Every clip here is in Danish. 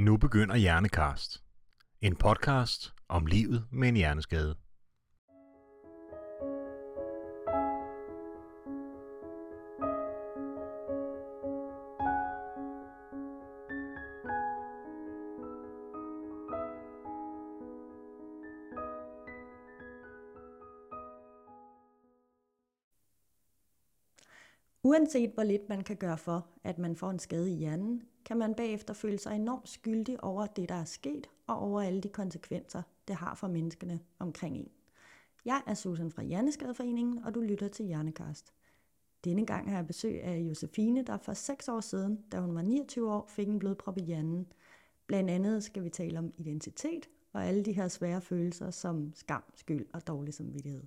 Nu begynder Hjernekast. En podcast om livet med en hjerneskade. Uanset hvor lidt man kan gøre for, at man får en skade i hjernen, kan man bagefter føle sig enormt skyldig over det, der er sket, og over alle de konsekvenser, det har for menneskene omkring en. Jeg er Susan fra Hjerneskadeforeningen, og du lytter til Hjernekast. Denne gang har jeg besøg af Josefine, der for 6 år siden, da hun var 29 år, fik en blodprop i hjernen. Blandt andet skal vi tale om identitet og alle de her svære følelser som skam, skyld og dårlig samvittighed.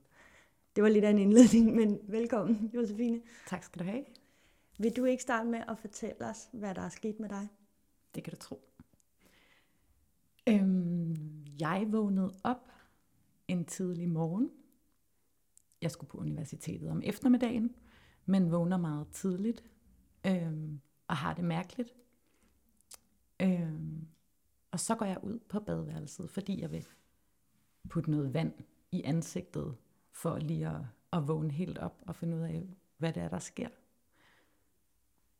Det var lidt af en indledning, men velkommen, Josefine. Tak skal du have. Vil du ikke starte med at fortælle os, hvad der er sket med dig? Det kan du tro. Øhm, jeg vågnede op en tidlig morgen. Jeg skulle på universitetet om eftermiddagen, men vågner meget tidligt øhm, og har det mærkeligt. Øhm, og så går jeg ud på badeværelset, fordi jeg vil putte noget vand i ansigtet, for lige at, at vågne helt op og finde ud af, hvad det er, der sker.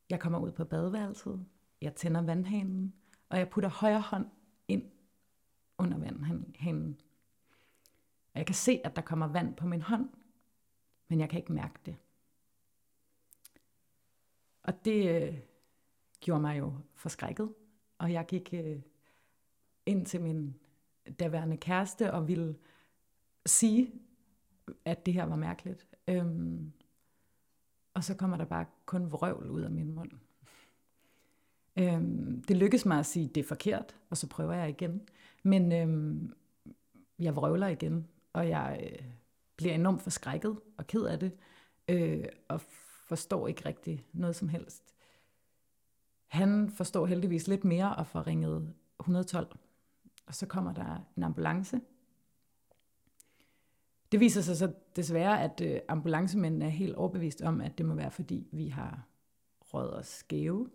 Jeg kommer ud på badeværelset, jeg tænder vandhanen, og jeg putter højre hånd ind under vandhanen. Og jeg kan se, at der kommer vand på min hånd, men jeg kan ikke mærke det. Og det øh, gjorde mig jo forskrækket, og jeg gik øh, ind til min daværende kæreste og ville sige, at det her var mærkeligt. Øhm, og så kommer der bare kun vrøvl ud af min mund. Øhm, det lykkes mig at sige, at det er forkert, og så prøver jeg igen. Men øhm, jeg vrøvler igen, og jeg øh, bliver enormt forskrækket og ked af det, øh, og forstår ikke rigtig noget som helst. Han forstår heldigvis lidt mere og får ringet 112. Og så kommer der en ambulance, det viser sig så desværre, at øh, ambulancemændene er helt overbevist om, at det må være, fordi vi har røget os skæve.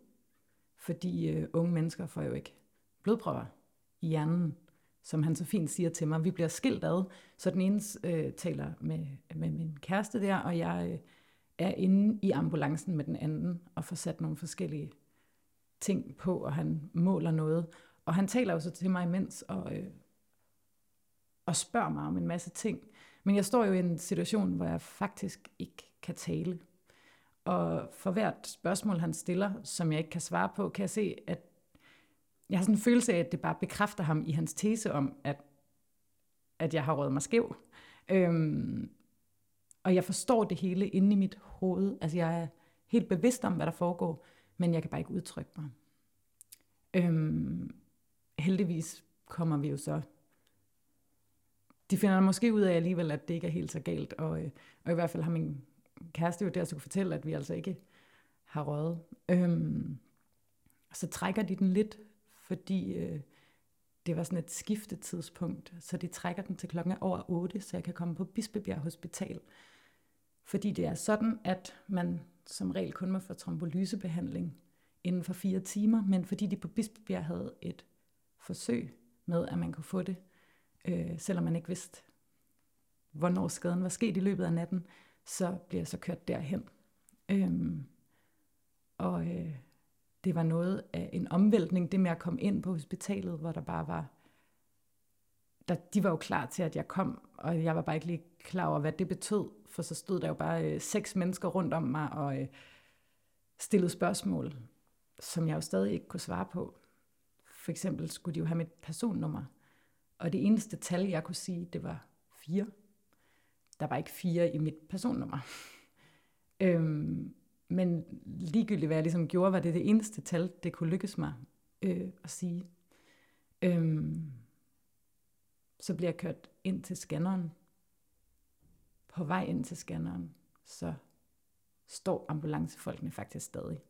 Fordi øh, unge mennesker får jo ikke blodprøver i hjernen, som han så fint siger til mig. Vi bliver skilt ad, så den ene øh, taler med, med min kæreste der, og jeg øh, er inde i ambulancen med den anden og får sat nogle forskellige ting på, og han måler noget. Og han taler jo så til mig imens og, øh, og spørger mig om en masse ting. Men jeg står jo i en situation, hvor jeg faktisk ikke kan tale. Og for hvert spørgsmål, han stiller, som jeg ikke kan svare på, kan jeg se, at jeg har sådan en følelse af, at det bare bekræfter ham i hans tese om, at, at jeg har rådet mig skæv. Øhm, og jeg forstår det hele inde i mit hoved. Altså jeg er helt bevidst om, hvad der foregår, men jeg kan bare ikke udtrykke mig. Øhm, heldigvis kommer vi jo så de finder måske ud af alligevel, at det ikke er helt så galt, og, øh, og i hvert fald har min kæreste jo der så kunne fortælle, at vi altså ikke har røget. Øhm, så trækker de den lidt, fordi øh, det var sådan et skiftetidspunkt, så de trækker den til klokken over 8, så jeg kan komme på Bispebjerg Hospital. Fordi det er sådan, at man som regel kun må få trombolysebehandling inden for fire timer, men fordi de på Bispebjerg havde et forsøg med, at man kunne få det øh, selvom man ikke vidste, hvornår skaden var sket i løbet af natten, så bliver jeg så kørt derhen. Øhm, og øh, det var noget af en omvæltning, det med at komme ind på hospitalet, hvor der bare var, der, de var jo klar til, at jeg kom, og jeg var bare ikke lige klar over, hvad det betød, for så stod der jo bare øh, seks mennesker rundt om mig og øh, stillede spørgsmål, som jeg jo stadig ikke kunne svare på. For eksempel skulle de jo have mit personnummer. Og det eneste tal, jeg kunne sige, det var fire. Der var ikke fire i mit personnummer. øhm, men ligegyldigt hvad jeg ligesom gjorde, var det det eneste tal, det kunne lykkes mig øh, at sige. Øhm, så bliver jeg kørt ind til scanneren. På vej ind til scanneren, så står ambulancefolkene faktisk stadig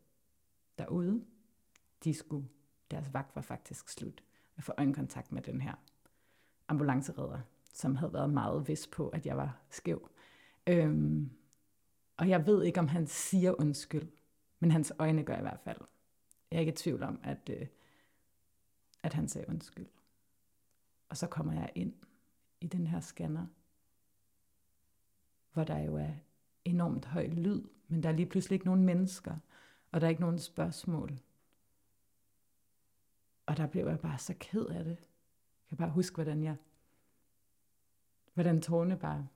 derude. De skulle, deres vagt var faktisk slut. Jeg får øjenkontakt med den her ambulanceredder, som havde været meget vis på, at jeg var skæv. Øhm, og jeg ved ikke, om han siger undskyld, men hans øjne gør i hvert fald. Jeg er ikke i tvivl om, at, øh, at han sagde undskyld. Og så kommer jeg ind i den her scanner, hvor der jo er enormt høj lyd, men der er lige pludselig ikke nogen mennesker, og der er ikke nogen spørgsmål. Og der blev jeg bare så ked af det. Jeg kan bare huske, hvordan jeg, hvordan tårne bare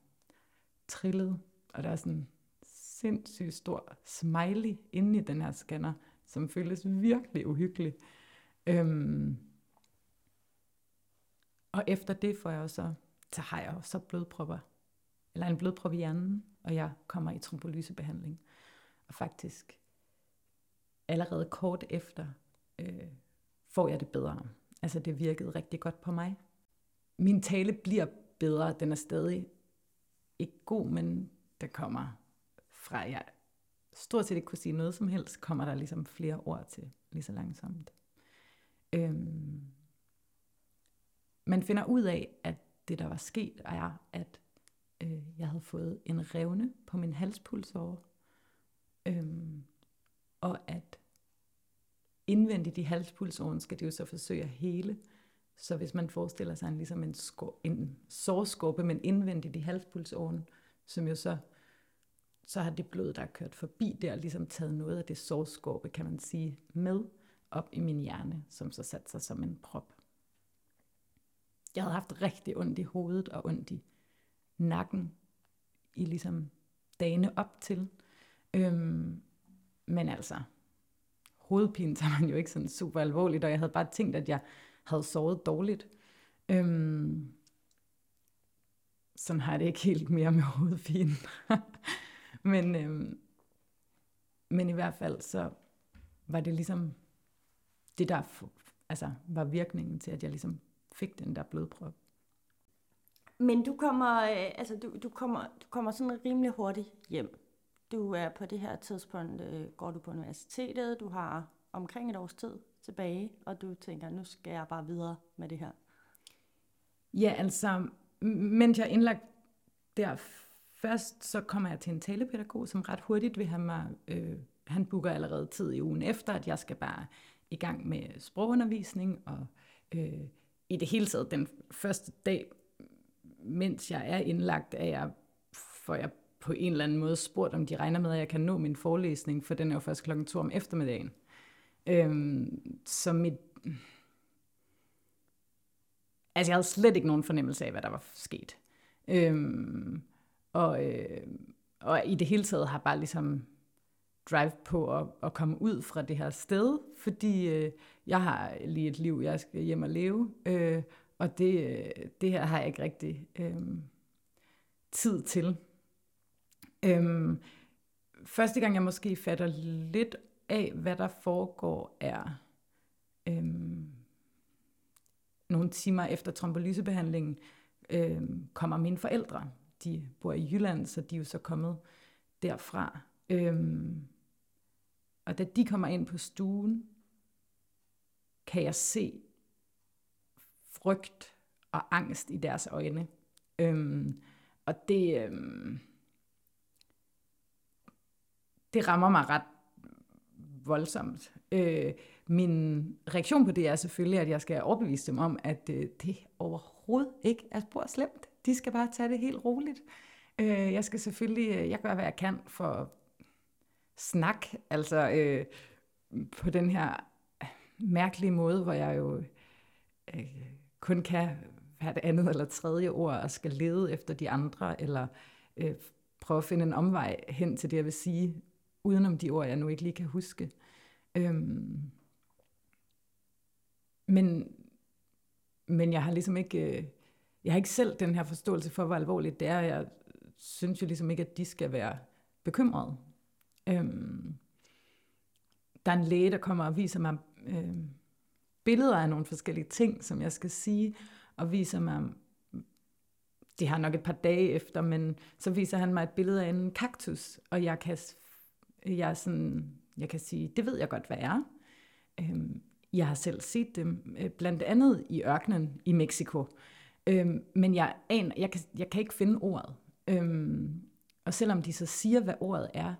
trillede, og der er sådan en sindssygt stor smiley inde i den her scanner, som føles virkelig uhyggelig. Øhm, og efter det får jeg så, så har jeg så blodpropper, eller en blodprop i hjernen, og jeg kommer i trombolysebehandling. Og faktisk allerede kort efter øh, får jeg det bedre. Altså det virkede rigtig godt på mig. Min tale bliver bedre, den er stadig ikke god, men der kommer fra, jeg stort set ikke kunne sige noget som helst, kommer der ligesom flere ord til, lige så langsomt. Øhm, man finder ud af, at det der var sket, er, at øh, jeg havde fået en revne på min halspulsåre, øhm, og at indvendigt i halspulsåren skal det jo så forsøge at hele. Så hvis man forestiller sig en, ligesom en, skor, en sårskorpe, men indvendigt i halspulsåren, som jo så, så har det blod, der er kørt forbi der, ligesom taget noget af det sårskorpe, kan man sige, med op i min hjerne, som så satte sig som en prop. Jeg havde haft rigtig ondt i hovedet og ondt i nakken i ligesom dagene op til. Øhm, men altså, hovedpine tager man jo ikke sådan super alvorligt, og jeg havde bare tænkt, at jeg havde sovet dårligt. Øhm, sådan har jeg det ikke helt mere med hovedpine. men, øhm, men i hvert fald så var det ligesom det, der altså, var virkningen til, at jeg ligesom fik den der blodprop. Men du kommer, øh, altså du, du kommer, du kommer sådan rimelig hurtigt hjem. Du er på det her tidspunkt, øh, går du på universitetet, du har omkring et års tid tilbage, og du tænker, nu skal jeg bare videre med det her. Ja, altså, mens jeg er indlagt der først, så kommer jeg til en talepædagog, som ret hurtigt vil have mig, øh, han booker allerede tid i ugen efter, at jeg skal bare i gang med sprogundervisning, og øh, i det hele taget den første dag, mens jeg er indlagt, er jeg, får jeg på en eller anden måde spurgt, om de regner med, at jeg kan nå min forelæsning, for den er jo først klokken to om eftermiddagen. Øhm, så mit... Altså, jeg havde slet ikke nogen fornemmelse af, hvad der var sket. Øhm, og, øh, og i det hele taget har bare ligesom drive på at, at komme ud fra det her sted, fordi øh, jeg har lige et liv, jeg skal hjem og leve, øh, og det, øh, det her har jeg ikke rigtig øh, tid til. Øhm, første gang jeg måske fatter lidt af, hvad der foregår, er øhm, nogle timer efter trombolysebehandlingen, øhm, kommer mine forældre. De bor i Jylland, så de er jo så kommet derfra. Øhm, og da de kommer ind på stuen, kan jeg se frygt og angst i deres øjne. Øhm, og det, øhm, det rammer mig ret voldsomt. Øh, min reaktion på det er selvfølgelig, at jeg skal overbevise dem om, at øh, det overhovedet ikke er spor slemt. De skal bare tage det helt roligt. Øh, jeg skal selvfølgelig, øh, jeg gør hvad jeg kan for snak, altså øh, på den her mærkelige måde, hvor jeg jo øh, kun kan have det andet eller tredje ord og skal lede efter de andre, eller øh, prøve at finde en omvej hen til det, jeg vil sige, udenom de ord, jeg nu ikke lige kan huske. Øhm, men, men jeg har ligesom ikke, øh, jeg har ikke selv den her forståelse for, hvor alvorligt det er. Jeg synes jo ligesom ikke, at de skal være bekymrede. Øhm, der er en læge, der kommer og viser mig øh, billeder af nogle forskellige ting, som jeg skal sige, og viser mig, det har nok et par dage efter, men så viser han mig et billede af en kaktus, og jeg kan, jeg sådan, jeg kan sige, det ved jeg godt, hvad er. Øhm, jeg har selv set dem, øh, blandt andet i ørkenen i Mexico. Øhm, men jeg, aner, jeg, kan, jeg kan ikke finde ordet. Øhm, og selvom de så siger, hvad ordet er,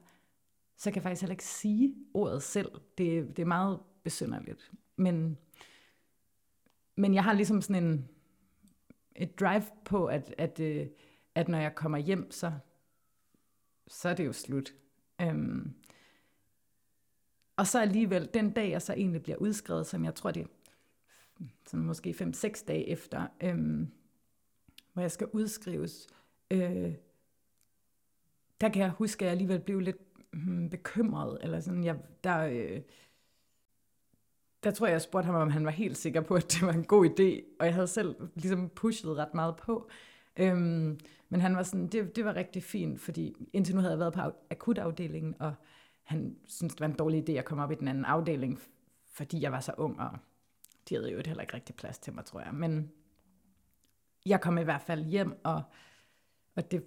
så kan jeg faktisk heller ikke sige ordet selv. Det, det er meget besynderligt. Men men jeg har ligesom sådan en, et drive på, at, at, øh, at når jeg kommer hjem, så, så er det jo slut. Øhm, og så alligevel, den dag jeg så egentlig bliver udskrevet, som jeg tror det sådan måske 5-6 dage efter, øhm, hvor jeg skal udskrives, øh, der kan jeg huske, at jeg alligevel blev lidt hmm, bekymret, eller sådan, jeg, der, øh, der tror jeg, jeg spurgte ham, om han var helt sikker på, at det var en god idé, og jeg havde selv ligesom pushet ret meget på. Øhm, men han var sådan, det, det var rigtig fint, fordi indtil nu havde jeg været på akutafdelingen, og han syntes, det var en dårlig idé at komme op i den anden afdeling, fordi jeg var så ung, og de havde jo heller ikke rigtig plads til mig, tror jeg. Men jeg kom i hvert fald hjem, og, og det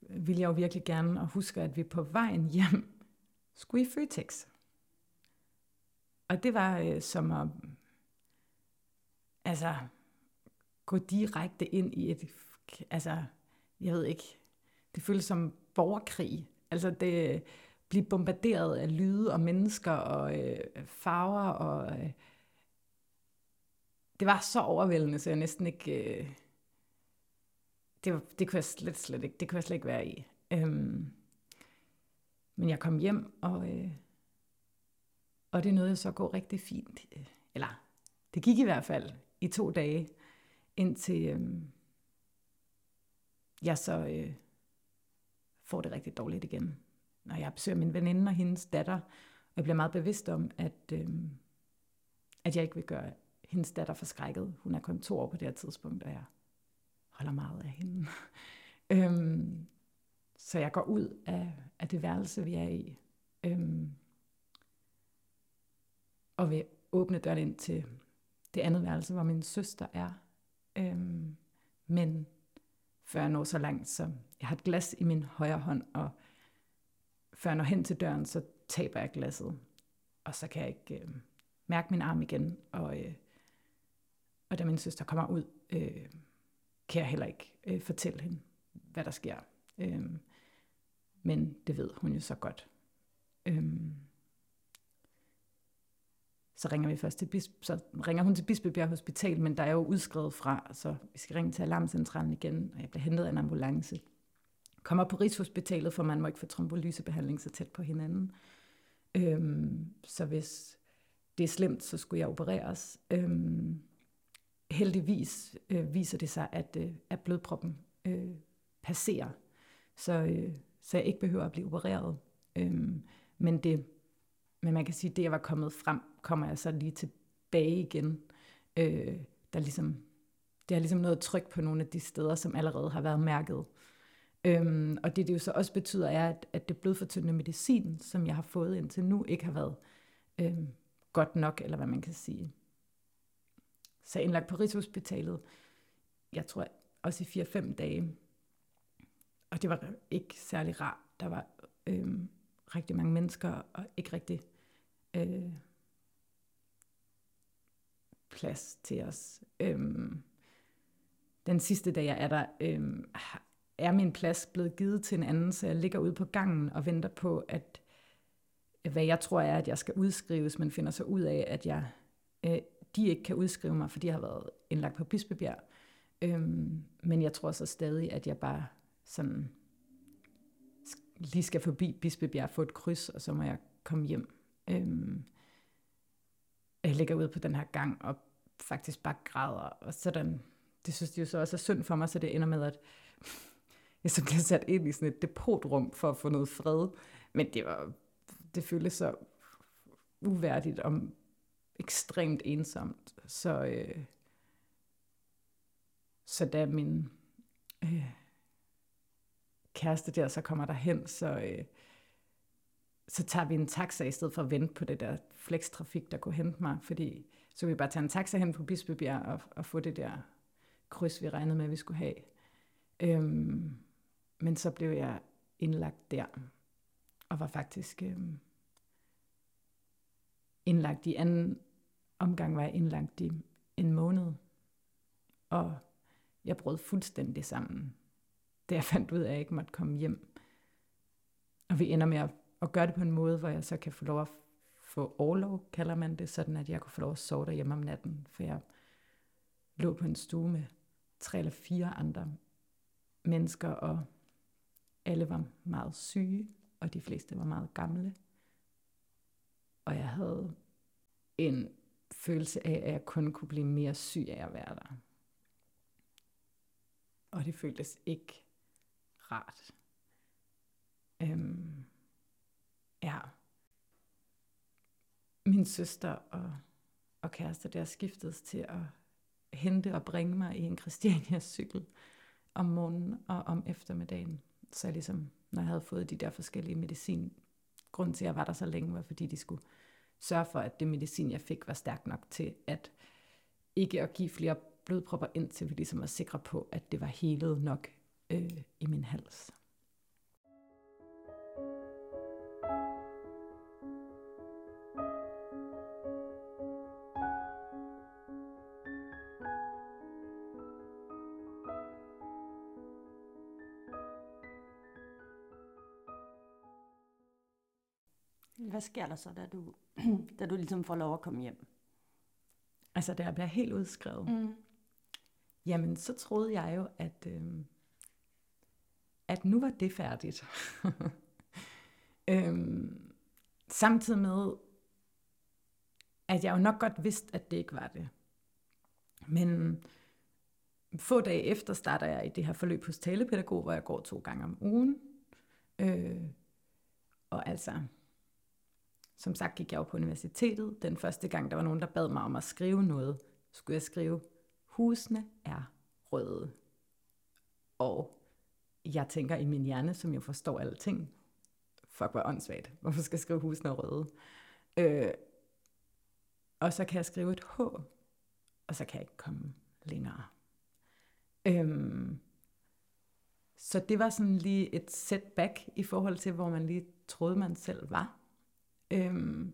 ville jeg jo virkelig gerne, og huske, at vi på vejen hjem skulle i Føtex. Og det var øh, som at altså, gå direkte ind i et, altså, jeg ved ikke, det føles som borgerkrig. Altså det øh, blive bombarderet af lyde og mennesker og øh, farver og øh, det var så overvældende, så jeg næsten ikke øh, det, var, det kunne jeg slet, slet ikke, det kunne jeg slet ikke være i. Øhm, men jeg kom hjem, og, øh, og det nåede så gå rigtig fint. Eller, det gik i hvert fald i to dage, indtil øh, jeg så øh, får det rigtig dårligt igen. Når jeg besøger min veninde og hendes datter, og jeg bliver meget bevidst om, at, øh, at jeg ikke vil gøre hendes datter forskrækket. Hun er kun to år på det her tidspunkt, og jeg holder meget af hende. øhm, så jeg går ud af, af det værelse, vi er i, øhm, og vil åbne døren ind til det andet værelse, hvor min søster er. Øhm, men før jeg når så langt, så jeg har et glas i min højre hånd, og før jeg når hen til døren, så taber jeg glasset. Og så kan jeg ikke øh, mærke min arm igen. Og, øh, og da min søster kommer ud, øh, kan jeg heller ikke øh, fortælle hende, hvad der sker. Øh, men det ved hun jo så godt. Øh, så ringer vi først til Bisp, så ringer hun til Bispebjerg Hospital, men der er jo udskrevet fra, så vi skal ringe til alarmcentralen igen, og jeg bliver hentet af en ambulance. Kommer på Rigshospitalet, for man må ikke få trombolysebehandling så tæt på hinanden. Øhm, så hvis det er slemt, så skulle jeg opereres. Øhm, heldigvis øh, viser det sig, at, øh, at blodproppen øh, passerer, så, øh, så jeg ikke behøver at blive opereret. Øhm, men, det, men man kan sige, at det, jeg var kommet frem, kommer jeg så lige tilbage igen. Øh, der ligesom, det har ligesom noget tryk på nogle af de steder, som allerede har været mærket. Øhm, og det, det jo så også betyder, er, at, at det blodfortyndende medicin, som jeg har fået indtil nu, ikke har været øhm, godt nok, eller hvad man kan sige. Så jeg indlagt på Rigshospitalet, jeg tror også i 4-5 dage. Og det var ikke særlig rart. Der var øhm, rigtig mange mennesker, og ikke rigtig øh, plads til os. Øhm, den sidste dag, jeg er der, øhm, er min plads blevet givet til en anden, så jeg ligger ude på gangen og venter på, at øh, hvad jeg tror er, at jeg skal udskrives, men finder så ud af, at jeg øh, de ikke kan udskrive mig, for de har været indlagt på Bispebjerg. Øhm, men jeg tror så stadig, at jeg bare sådan lige skal forbi Bispebjerg, få et kryds, og så må jeg komme hjem. Øhm, jeg ligger ude på den her gang og faktisk bare græder, og sådan, det synes de jo så også er synd for mig, så det ender med, at jeg så bliver sat ind i sådan et depotrum for at få noget fred. Men det var, det føltes så uværdigt og ekstremt ensomt. Så, øh, så da min øh, kæreste der så kommer derhen, så, øh, så tager vi en taxa i stedet for at vente på det der flekstrafik, der kunne hente mig, fordi så vi bare tage en taxa hen på Bispebjerg og, og få det der kryds, vi regnede med, at vi skulle have. Øhm, men så blev jeg indlagt der, og var faktisk øhm, indlagt i anden omgang var jeg indlagt i en måned, og jeg brød fuldstændig sammen, da jeg fandt ud af, at jeg ikke måtte komme hjem. Og vi ender med at, og gøre det på en måde, hvor jeg så kan få lov at få overlov, kalder man det, sådan at jeg kunne få lov at sove derhjemme om natten, for jeg lå på en stue med tre eller fire andre mennesker, og alle var meget syge, og de fleste var meget gamle. Og jeg havde en følelse af, at jeg kun kunne blive mere syg af at være der. Og det føltes ikke rart. Øhm, ja. Min søster og, og kæreste der skiftedes til at hente og bringe mig i en Christiania cykel om morgenen og om eftermiddagen. Så jeg ligesom, når jeg havde fået de der forskellige medicin, grund til, at jeg var der så længe, var fordi de skulle sørge for, at det medicin, jeg fik, var stærkt nok til at ikke at give flere blodpropper ind, til vi ligesom var sikre på, at det var helet nok øh, i min hals. Hvad sker der så, da du, da du ligesom får lov at komme hjem? Altså, da jeg bliver helt udskrevet, Mm. jamen så troede jeg jo, at, øh, at nu var det færdigt. øhm, samtidig med, at jeg jo nok godt vidste, at det ikke var det. Men få dage efter starter jeg i det her forløb hos talepædagog, hvor jeg går to gange om ugen. Øh, og altså, som sagt gik jeg jo på universitetet. Den første gang, der var nogen, der bad mig om at skrive noget, skulle jeg skrive, husene er røde. Og jeg tænker i min hjerne, som jeg forstår alting, fuck, hvor åndssvagt. Hvorfor skal jeg skrive husene er røde? Øh, og så kan jeg skrive et H, og så kan jeg ikke komme længere. Øhm, så det var sådan lige et setback i forhold til, hvor man lige troede, man selv var. Øhm,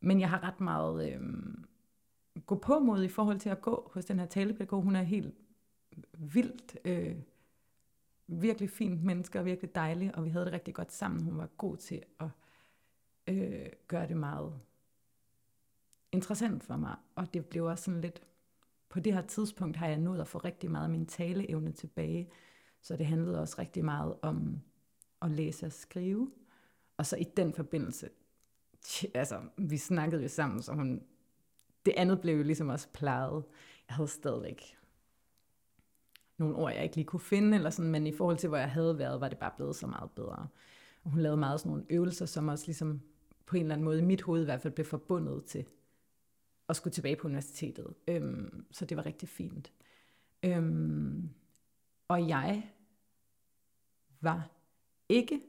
men jeg har ret meget øhm, gå på mod i forhold til at gå hos den her talepædagog. Hun er helt vildt, øh, virkelig fint menneske og virkelig dejlig, og vi havde det rigtig godt sammen. Hun var god til at øh, gøre det meget interessant for mig, og det blev også sådan lidt, på det her tidspunkt har jeg nået at få rigtig meget af min taleevne tilbage, så det handlede også rigtig meget om at læse og skrive. Og så i den forbindelse, altså vi snakkede jo sammen, så hun, det andet blev jo ligesom også plejet. Jeg havde stadigvæk nogle ord, jeg ikke lige kunne finde, eller sådan, men i forhold til, hvor jeg havde været, var det bare blevet så meget bedre. Og hun lavede meget sådan nogle øvelser, som også ligesom på en eller anden måde i mit hoved i hvert fald blev forbundet til at skulle tilbage på universitetet. Øhm, så det var rigtig fint. Øhm, og jeg var ikke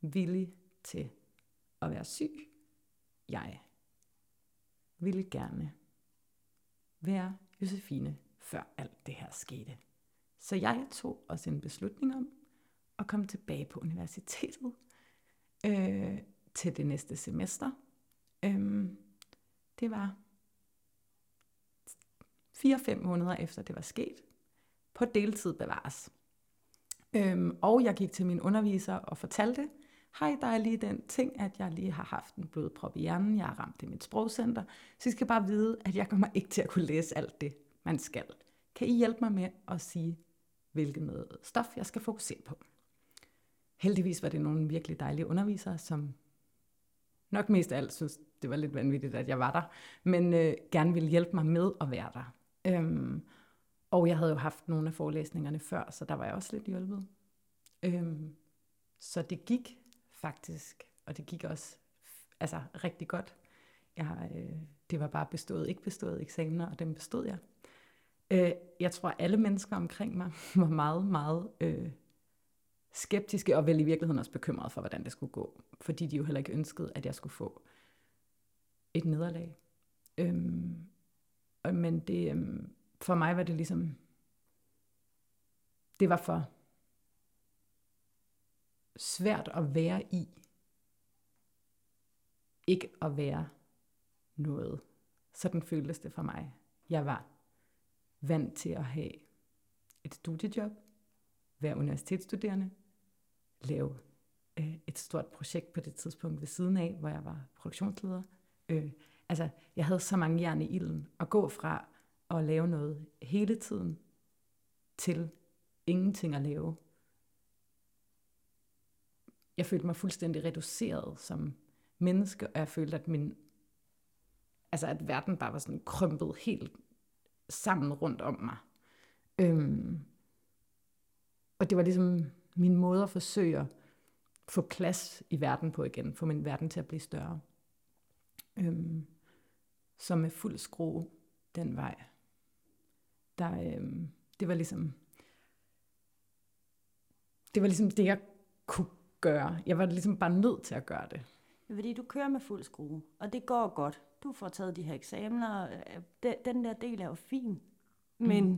villig til at være syg. Jeg ville gerne være Josefine, før alt det her skete. Så jeg tog også en beslutning om at komme tilbage på universitetet øh, til det næste semester. Øhm, det var 4-5 måneder efter det var sket. På deltid bevares. Øhm, og jeg gik til min underviser og fortalte, hej, der er lige den ting, at jeg lige har haft en blodprop i hjernen, jeg har ramt i mit sprogcenter, så I skal bare vide, at jeg kommer ikke til at kunne læse alt det, man skal. Kan I hjælpe mig med at sige, hvilket noget stof jeg skal fokusere på? Heldigvis var det nogle virkelig dejlige undervisere, som nok mest af alt synes, det var lidt vanvittigt, at jeg var der, men øh, gerne ville hjælpe mig med at være der. Øhm, og jeg havde jo haft nogle af forelæsningerne før, så der var jeg også lidt hjulpet. Øhm, så det gik faktisk, og det gik også altså rigtig godt. Jeg, øh, det var bare bestået, ikke bestået eksamener, og dem bestod jeg. Øh, jeg tror, alle mennesker omkring mig var meget, meget øh, skeptiske, og vel i virkeligheden også bekymrede for, hvordan det skulle gå. Fordi de jo heller ikke ønskede, at jeg skulle få et nederlag. Øhm, men det, øhm, for mig var det ligesom, det var for svært at være i, ikke at være noget. Sådan føltes det for mig. Jeg var vant til at have et studiejob, være universitetsstuderende, lave øh, et stort projekt på det tidspunkt ved siden af, hvor jeg var produktionsleder. Øh, altså, jeg havde så mange jern i ilden. At gå fra at lave noget hele tiden, til ingenting at lave. Jeg følte mig fuldstændig reduceret som menneske, og jeg følte, at min, altså at verden bare var sådan krympet helt sammen rundt om mig. Øhm, og det var ligesom min måde at forsøge at få plads i verden på igen, få min verden til at blive større. Øhm, så med fuld skrue den vej. Der, øhm, det var ligesom det var ligesom det, jeg kunne gøre. Jeg var ligesom bare nødt til at gøre det. Fordi du kører med fuld skrue, og det går godt. Du får taget de her eksamener. Den der del er jo fin. Men,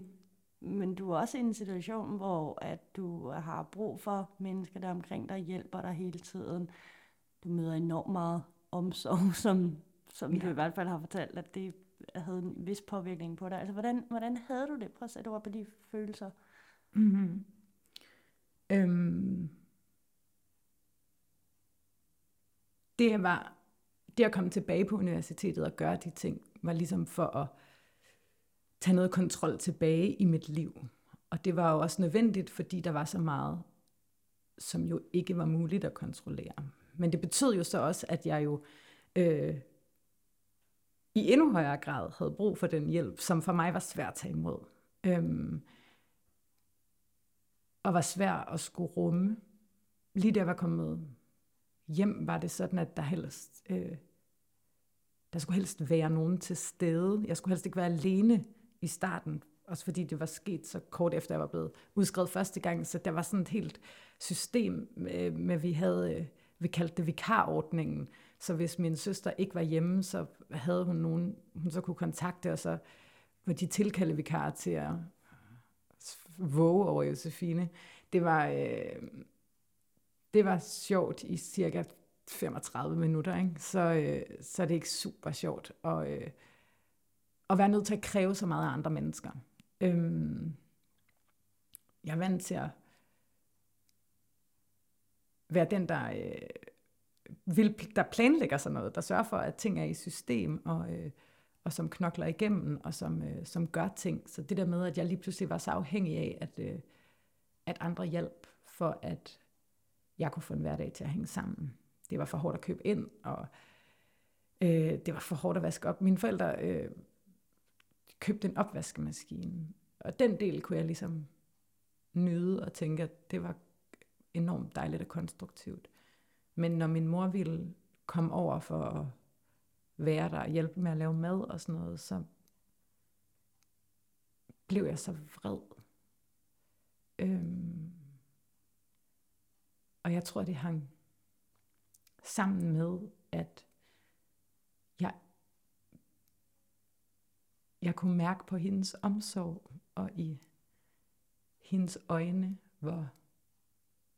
mm. men du er også i en situation, hvor at du har brug for mennesker, der omkring dig hjælper dig hele tiden. Du møder enormt meget omsorg, som, som ja. du i hvert fald har fortalt, at det havde en vis påvirkning på dig. Altså, hvordan, hvordan havde du det? Prøv at sætte ord på de følelser. Mm-hmm. Øhm, det var, det at komme tilbage på universitetet og gøre de ting, var ligesom for at tage noget kontrol tilbage i mit liv. Og det var jo også nødvendigt, fordi der var så meget, som jo ikke var muligt at kontrollere. Men det betød jo så også, at jeg jo øh, i endnu højere grad havde brug for den hjælp, som for mig var svært at tage imod. Øhm, og var svær at skulle rumme. Lige da jeg var kommet hjem, var det sådan, at der helst, øh, der skulle helst være nogen til stede. Jeg skulle helst ikke være alene i starten, også fordi det var sket så kort efter, jeg var blevet udskrevet første gang, så der var sådan et helt system med, med vi havde, øh, vi kaldte det vikarordningen, så hvis min søster ikke var hjemme, så havde hun nogen, hun så kunne kontakte, og så var de tilkalde vikar til at våge over Josefine. Det var, øh, det var sjovt i cirka 35 minutter, ikke? Så, øh, så er det ikke super sjovt at, øh, at være nødt til at kræve så meget af andre mennesker. Øhm, jeg er vant til at være den, der, øh, vil, der planlægger sådan noget, der sørger for, at ting er i system, og, øh, og som knokler igennem, og som, øh, som gør ting. Så det der med, at jeg lige pludselig var så afhængig af, at, øh, at andre hjælp for, at jeg kunne få en hverdag til at hænge sammen. Det var for hårdt at købe ind, og øh, det var for hårdt at vaske op. Mine forældre øh, købte en opvaskemaskine, og den del kunne jeg ligesom nyde og tænke, at det var enormt dejligt og konstruktivt. Men når min mor ville komme over for at være der og hjælpe med at lave mad og sådan noget, så blev jeg så vred. Øhm, og jeg tror, det hang sammen med, at jeg, jeg kunne mærke på hendes omsorg og i hendes øjne, hvor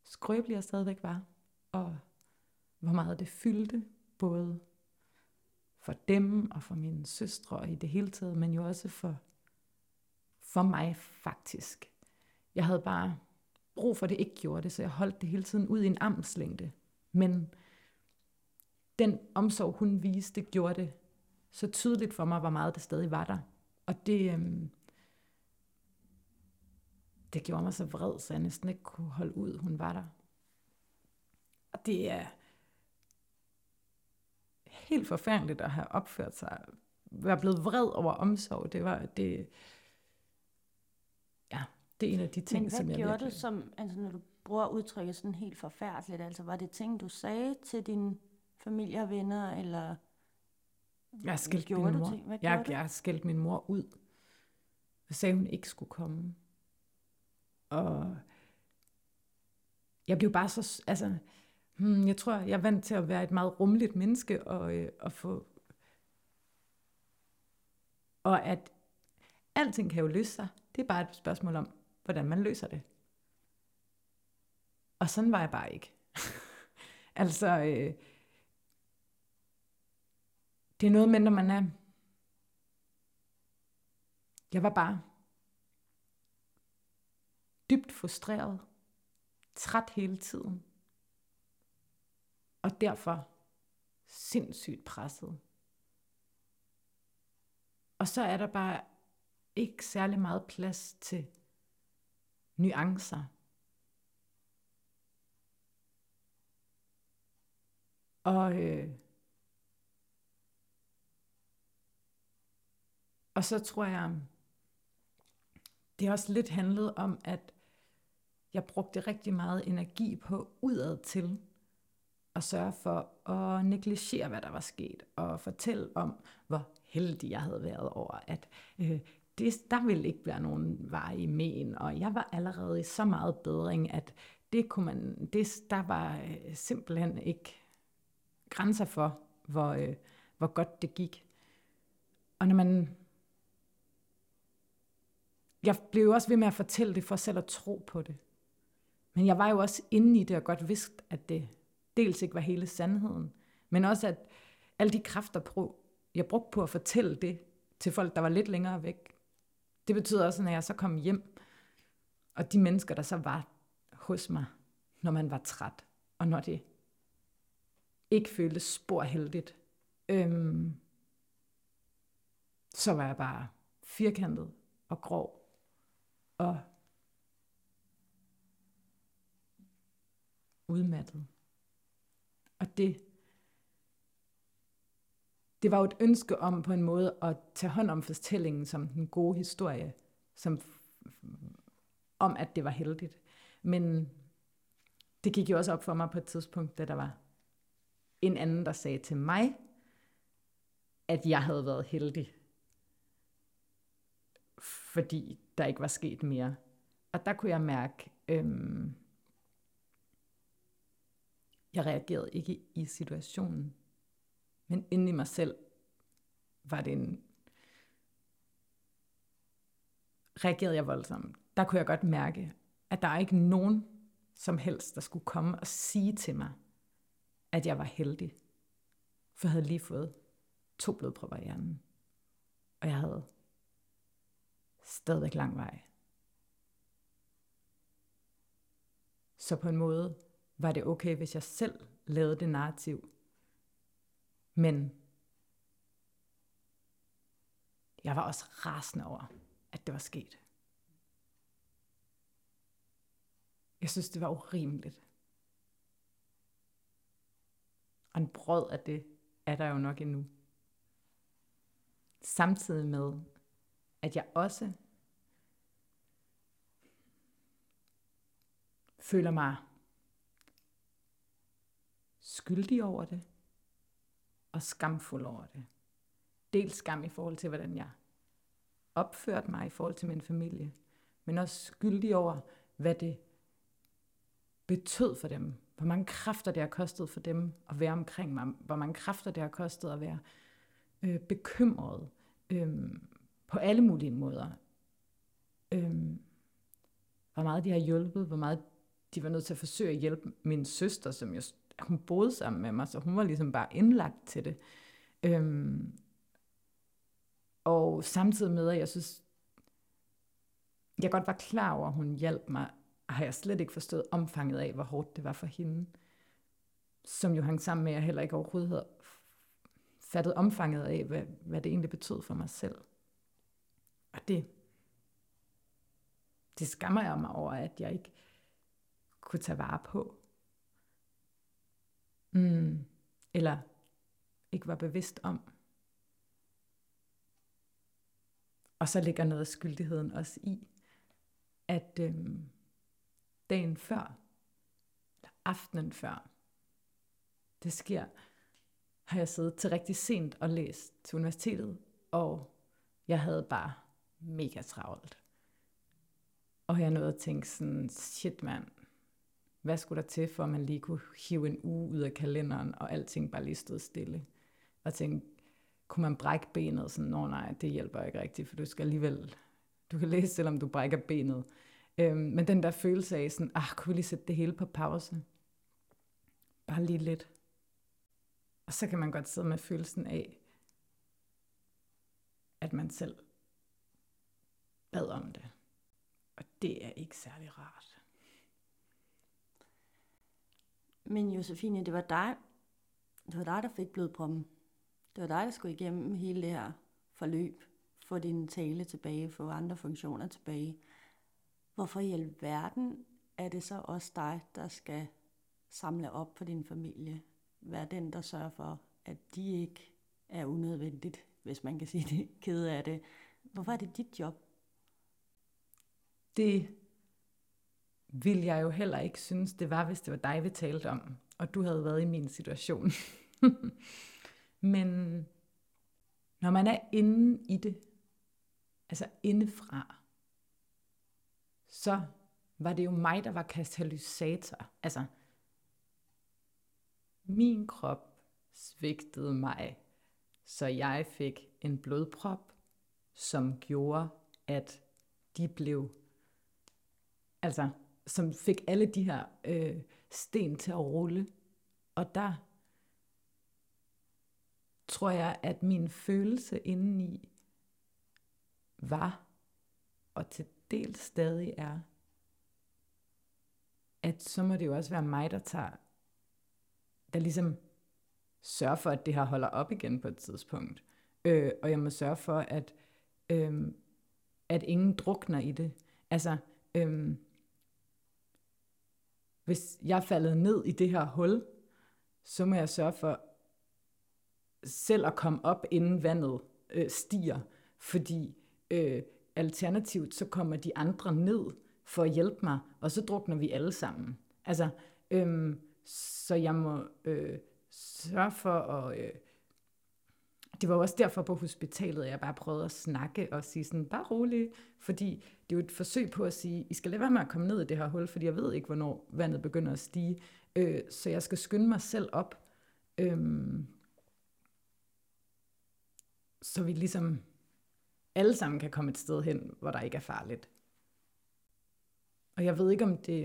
skrøbelig jeg stadigvæk var, og hvor meget det fyldte, både for dem og for mine søstre og i det hele taget, men jo også for, for mig faktisk. Jeg havde bare brug for, at det ikke gjorde det, så jeg holdt det hele tiden ud i en armslængde. Men den omsorg, hun viste, gjorde det så tydeligt for mig, hvor meget det stadig var der. Og det, øhm, det gjorde mig så vred, så jeg næsten ikke kunne holde ud, hun var der. Og det er, helt forfærdeligt at have opført sig, være blevet vred over omsorg. Det var det, det er en af de ting, Men som jeg gjorde virkelig... du som, altså når du bruger udtrykket sådan helt forfærdeligt, altså var det ting, du sagde til dine familie og venner, eller jeg skældte min mor. Ting? Hvad jeg, jeg skældte min mor ud. Jeg sagde, hun ikke skulle komme. Og jeg blev bare så, altså, Hmm, jeg tror, jeg er vant til at være et meget rummeligt menneske og, øh, og få... Og at alting kan jo løse sig. Det er bare et spørgsmål om, hvordan man løser det. Og sådan var jeg bare ikke. altså, øh, det er noget med, når man er... Jeg var bare dybt frustreret, træt hele tiden og derfor sindssygt presset. Og så er der bare ikke særlig meget plads til nuancer. Og, øh, og så tror jeg, det også lidt handlet om, at jeg brugte rigtig meget energi på udad til at sørge for at negligere, hvad der var sket, og fortælle om, hvor heldig jeg havde været over, at øh, det, der ville ikke være nogen vej i men, og jeg var allerede i så meget bedring, at det kunne man, det, der var øh, simpelthen ikke grænser for, hvor, øh, hvor godt det gik. Og når man... Jeg blev jo også ved med at fortælle det for selv at tro på det. Men jeg var jo også inde i det og godt vidste, at det dels ikke var hele sandheden, men også at alle de kræfter, jeg brugte på at fortælle det til folk, der var lidt længere væk, det betyder også, at når jeg så kom hjem, og de mennesker, der så var hos mig, når man var træt, og når det ikke føltes spor heldigt, øhm, så var jeg bare firkantet og grov og udmattet. Og det, det var jo et ønske om på en måde at tage hånd om fortællingen som den gode historie, som, om at det var heldigt. Men det gik jo også op for mig på et tidspunkt, da der var en anden, der sagde til mig, at jeg havde været heldig, fordi der ikke var sket mere. Og der kunne jeg mærke, øhm, jeg reagerede ikke i situationen, men inde i mig selv var det en... Reagerede jeg voldsomt. Der kunne jeg godt mærke, at der er ikke nogen som helst, der skulle komme og sige til mig, at jeg var heldig. For jeg havde lige fået to blodpropper i hjernen. Og jeg havde stadigvæk lang vej. Så på en måde var det okay, hvis jeg selv lavede det narrativ. Men jeg var også rasende over, at det var sket. Jeg synes, det var urimeligt. Og en brød af det er der jo nok endnu. Samtidig med, at jeg også føler mig skyldig over det, og skamfuld over det. Dels skam i forhold til, hvordan jeg opførte mig i forhold til min familie, men også skyldig over, hvad det betød for dem. Hvor mange kræfter det har kostet for dem at være omkring mig. Hvor mange kræfter det har kostet at være øh, bekymret øh, på alle mulige måder. Øh, hvor meget de har hjulpet, hvor meget de var nødt til at forsøge at hjælpe min søster, som jo hun boede sammen med mig, så hun var ligesom bare indlagt til det. Øhm, og samtidig med, at jeg synes, jeg godt var klar over, at hun hjalp mig, har jeg slet ikke forstået omfanget af, hvor hårdt det var for hende. Som jo hang sammen med, at jeg heller ikke overhovedet havde fattet omfanget af, hvad, hvad det egentlig betød for mig selv. Og det, det skammer jeg mig over, at jeg ikke kunne tage vare på. Mm. Eller ikke var bevidst om. Og så ligger noget af skyldigheden også i, at øhm, dagen før, eller aftenen før, det sker, har jeg siddet til rigtig sent og læst til universitetet, og jeg havde bare mega travlt. Og jeg nåede at tænke sådan, shit mand, hvad skulle der til, for at man lige kunne hive en uge ud af kalenderen, og alting bare lige stod stille. Og tænke, kunne man brække benet? Sådan, Nå nej, det hjælper ikke rigtigt, for du skal alligevel, du kan læse, selvom du brækker benet. Øhm, men den der følelse af sådan, ah, kunne vi lige sætte det hele på pause? Bare lige lidt. Og så kan man godt sidde med følelsen af, at man selv bad om det. Og det er ikke særlig rart. Men Josefine, det var dig, det var dig, der fik blodproppen. Det var dig, der skulle igennem hele det her forløb få din tale tilbage, få andre funktioner tilbage. Hvorfor i alverden er det så også dig, der skal samle op på din familie? Være den, der sørger for, at de ikke er unødvendigt, hvis man kan sige det, kede af det. Hvorfor er det dit job? Det vil jeg jo heller ikke synes, det var, hvis det var dig, vi talte om, og du havde været i min situation. Men når man er inde i det, altså indefra, så var det jo mig, der var katalysator. Altså, min krop svigtede mig, så jeg fik en blodprop, som gjorde, at de blev, altså, som fik alle de her øh, sten til at rulle. Og der tror jeg, at min følelse indeni var, og til del stadig er, at så må det jo også være mig, der tager, der ligesom sørger for, at det her holder op igen på et tidspunkt. Øh, og jeg må sørge for, at, øh, at ingen drukner i det. Altså, øh, hvis jeg er faldet ned i det her hul, så må jeg sørge for selv at komme op, inden vandet øh, stiger. Fordi øh, alternativt, så kommer de andre ned for at hjælpe mig, og så drukner vi alle sammen. Altså, øhm, så jeg må øh, sørge for at... Øh, det var også derfor på hospitalet, jeg bare prøvede at snakke og sige sådan, bare rolig, fordi det er jo et forsøg på at sige, I skal lade være med at komme ned i det her hul, fordi jeg ved ikke, hvornår vandet begynder at stige, øh, så jeg skal skynde mig selv op, øh, så vi ligesom alle sammen kan komme et sted hen, hvor der ikke er farligt. Og jeg ved ikke, om det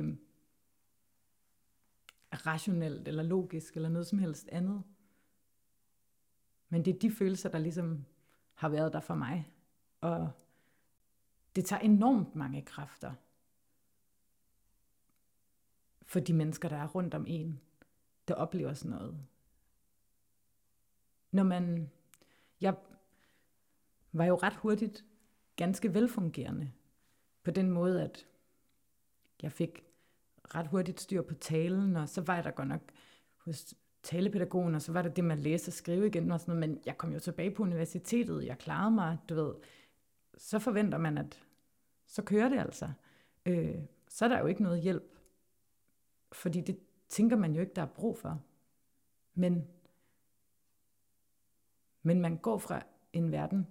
er rationelt eller logisk eller noget som helst andet. Men det er de følelser, der ligesom har været der for mig. Og det tager enormt mange kræfter for de mennesker, der er rundt om en, der oplever sådan noget. Når man, jeg var jo ret hurtigt ganske velfungerende på den måde, at jeg fik ret hurtigt styr på talen, og så var der godt nok hos talepædagogen, og så var der det med at læse og skrive igen og sådan noget, men jeg kom jo tilbage på universitetet, jeg klarede mig, du ved, så forventer man, at så kører det altså. Øh, så er der jo ikke noget hjælp, fordi det tænker man jo ikke, der er brug for. Men, men man går fra en verden,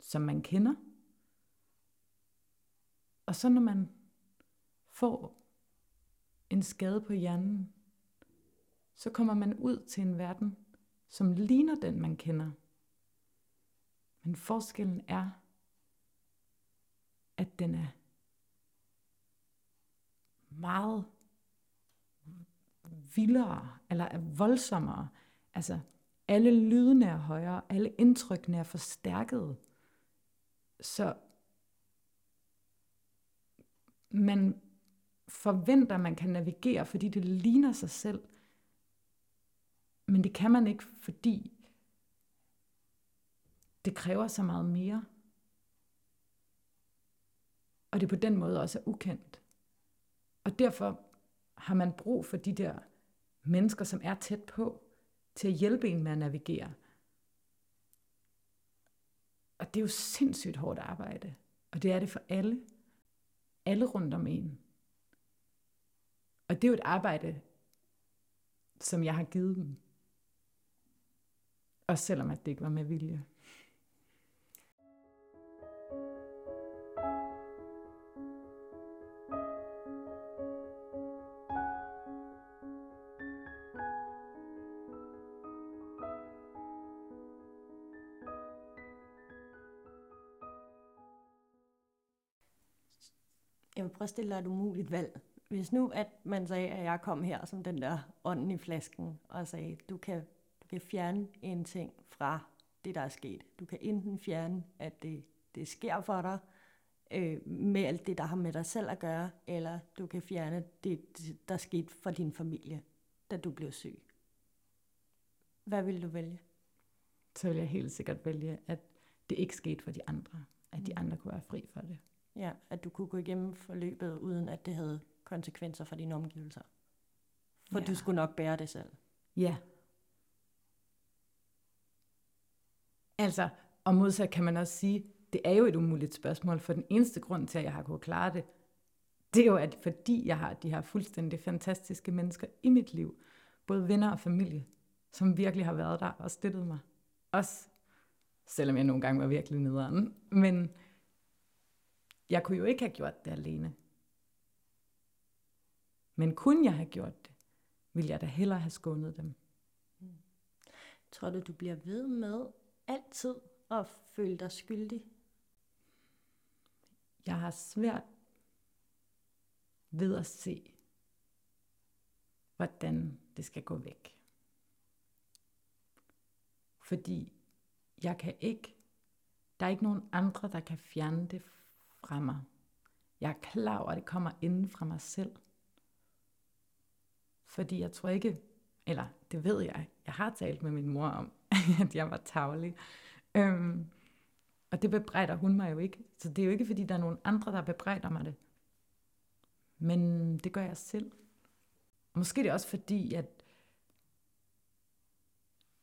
som man kender, og så når man får en skade på hjernen, så kommer man ud til en verden, som ligner den, man kender. Men forskellen er, at den er meget vildere, eller er voldsommere. Altså, alle lydene er højere, alle indtrykkene er forstærket. Så man forventer, man kan navigere, fordi det ligner sig selv. Men det kan man ikke, fordi det kræver så meget mere. Og det på den måde også er ukendt. Og derfor har man brug for de der mennesker, som er tæt på, til at hjælpe en med at navigere. Og det er jo sindssygt hårdt arbejde. Og det er det for alle. Alle rundt om en. Og det er jo et arbejde, som jeg har givet dem. Også selvom at det ikke var med vilje. Jeg vil prøve at stille dig et umuligt valg. Hvis nu, at man sagde, at jeg kom her som den der ånden i flasken, og sagde, du kan, du kan fjerne en ting fra det, der er sket. Du kan enten fjerne, at det, det sker for dig, øh, med alt det, der har med dig selv at gøre, eller du kan fjerne det, der skete for din familie, da du blev syg. Hvad vil du vælge? Så vil jeg helt sikkert vælge, at det ikke skete for de andre. At de Mm. andre kunne være fri for det. Ja, at du kunne gå igennem forløbet, uden at det havde konsekvenser for dine omgivelser. For Ja. du skulle nok bære det selv. Ja. Altså, og modsat kan man også sige, det er jo et umuligt spørgsmål, for den eneste grund til, at jeg har kunnet klare det, det er jo, at fordi jeg har de her fuldstændig fantastiske mennesker i mit liv, både venner og familie, som virkelig har været der og støttet mig. Også selvom jeg nogle gange var virkelig nederen. Men jeg kunne jo ikke have gjort det alene. Men kunne jeg have gjort det, ville jeg da hellere have skånet dem. Mm. Tror du, du bliver ved med altid at føle dig skyldig? Jeg har svært ved at se, hvordan det skal gå væk. Fordi jeg kan ikke, der er ikke nogen andre, der kan fjerne det fra mig. Jeg er klar over, at det kommer inden fra mig selv. Fordi jeg tror ikke, eller det ved jeg, jeg har talt med min mor om, at jeg var tavlig. Øhm, og det bebrejder hun mig jo ikke. Så det er jo ikke, fordi der er nogen andre, der bebrejder mig det. Men det gør jeg selv. Og måske det er også fordi, at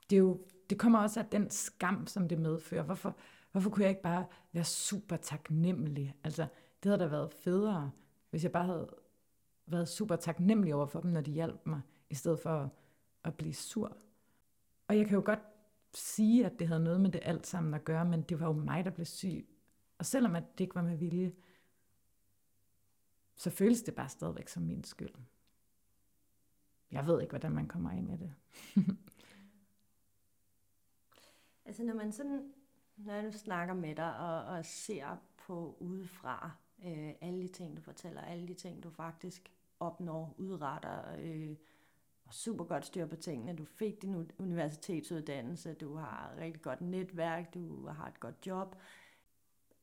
det, er jo, det kommer også af den skam, som det medfører. Hvorfor, hvorfor kunne jeg ikke bare være super taknemmelig? Altså, det havde da været federe, hvis jeg bare havde været super taknemmelig over for dem, når de hjalp mig, i stedet for at, at blive sur. Og jeg kan jo godt sige, at det havde noget med det alt sammen at gøre, men det var jo mig, der blev syg. Og selvom at det ikke var med vilje, så føles det bare stadigvæk som min skyld. Jeg ved ikke, hvordan man kommer af med det. Altså når man sådan, når jeg nu snakker med dig og, og ser på udefra, øh, alle de ting, du fortæller, alle de ting, du faktisk opnår, udretter, øh, super godt styr på tingene. Du fik din universitetsuddannelse, du har et rigtig godt netværk, du har et godt job.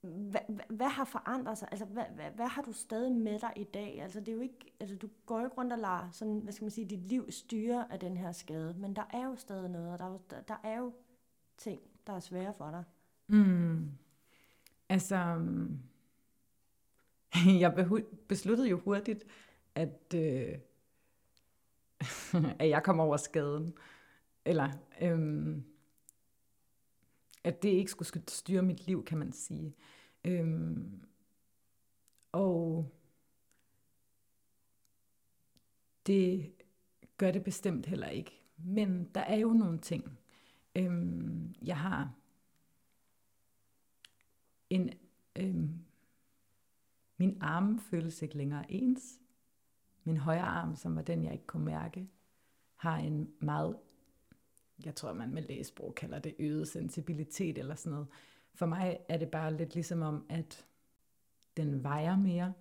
Hvad, hvad, hvad har forandret sig? Altså, hvad, hvad, hvad har du stadig med dig i dag? Altså, det er jo ikke, altså, du går jo ikke rundt og lader sådan, hvad skal man sige, dit liv styre af den her skade, men der er jo stadig noget, og der, der, der er jo ting, der er svære for dig. Mm. Altså, mm, jeg besluttede jo hurtigt, at, øh, at jeg kom over skaden. Eller, øhm, at det ikke skulle styre mit liv, kan man sige. Øhm, og det gør det bestemt heller ikke. Men der er jo nogle ting. Øhm, jeg har en, øhm, min arm føles ikke længere ens. Min højre arm, som var den, jeg ikke kunne mærke, har en meget, jeg tror, man med læsbrug kalder det øget sensibilitet eller sådan noget. For mig er det bare lidt ligesom om, at den vejer mere,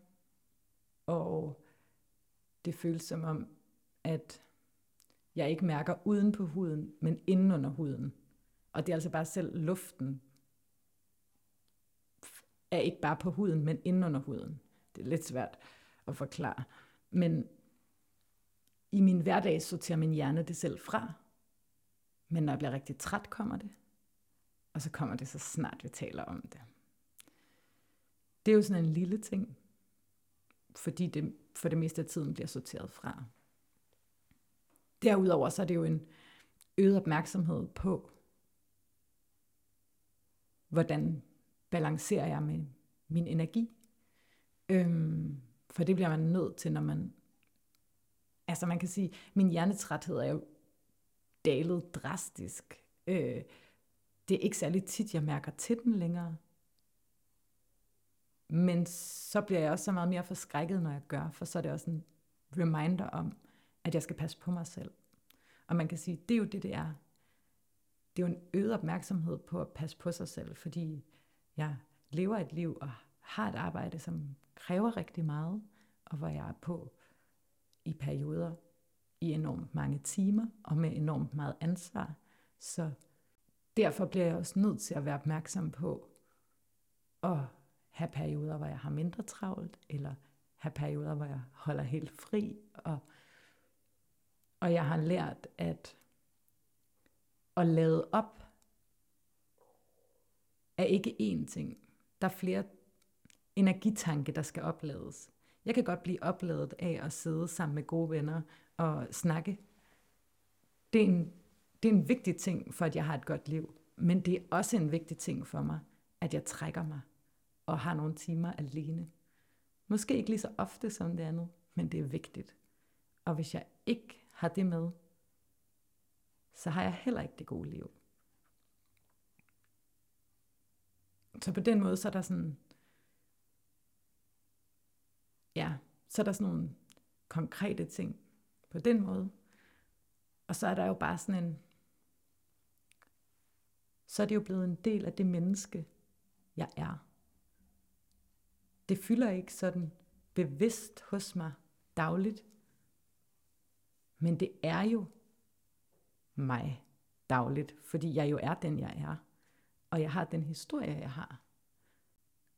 og det føles som om, at jeg ikke mærker uden på huden, men inden under huden. Og det er altså bare selv luften, er ikke bare på huden, men inden under huden. Det er lidt svært at forklare. Men i min hverdag sorterer min hjerne det selv fra. Men når jeg bliver rigtig træt, kommer det. Og så kommer det så snart, vi taler om det. Det er jo sådan en lille ting, fordi det for det meste af tiden bliver sorteret fra. Derudover så er det jo en øget opmærksomhed på, hvordan balancerer jeg med min energi. Øhm, for det bliver man nødt til, når man... Altså man kan sige, min hjernetræthed er jo dalet drastisk. Øh, det er ikke særlig tit, jeg mærker til den længere. Men så bliver jeg også så meget mere forskrækket, når jeg gør, for så er det også en reminder om, at jeg skal passe på mig selv. Og man kan sige, det er jo det, det er. Det er jo en øget opmærksomhed på at passe på sig selv, fordi jeg lever et liv og har et arbejde, som kræver rigtig meget, og hvor jeg er på i perioder i enormt mange timer og med enormt meget ansvar. Så derfor bliver jeg også nødt til at være opmærksom på at have perioder, hvor jeg har mindre travlt, eller have perioder, hvor jeg holder helt fri. Og, og jeg har lært at, at lade op er ikke én ting. Der er flere energitanke, der skal oplades. Jeg kan godt blive opladet af at sidde sammen med gode venner og snakke. Det er en, det er en vigtig ting for, at jeg har et godt liv. Men det er også en vigtig ting for mig, at jeg trækker mig og har nogle timer alene. Måske ikke lige så ofte som det andet, men det er vigtigt. Og hvis jeg ikke har det med, så har jeg heller ikke det gode liv. Så på den måde, så er der sådan, ja, så er der sådan nogle konkrete ting på den måde. Og så er der jo bare sådan en, så er det jo blevet en del af det menneske, jeg er. Det fylder ikke sådan bevidst hos mig dagligt, men det er jo mig dagligt, fordi jeg jo er den, jeg er. Og jeg har den historie, jeg har.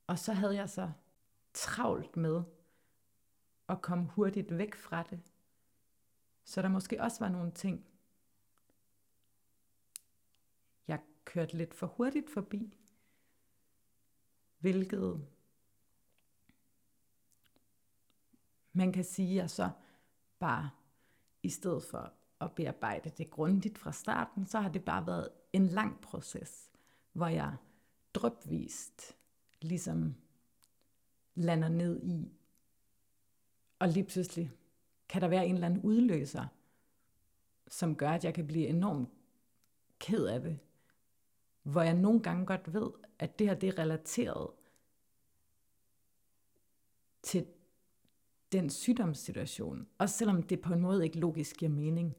Og så havde jeg så travlt med at komme hurtigt væk fra det. Så der måske også var nogle ting, jeg kørte lidt for hurtigt forbi, hvilket man kan sige, at jeg så bare i stedet for at bearbejde det grundigt fra starten, så har det bare været en lang proces, hvor jeg drøbvist ligesom lander ned i, og lige pludselig kan der være en eller anden udløser, som gør, at jeg kan blive enormt ked af det. Hvor jeg nogle gange godt ved, at det her det er relateret til den sygdomssituation. Også selvom det på en måde ikke logisk giver mening.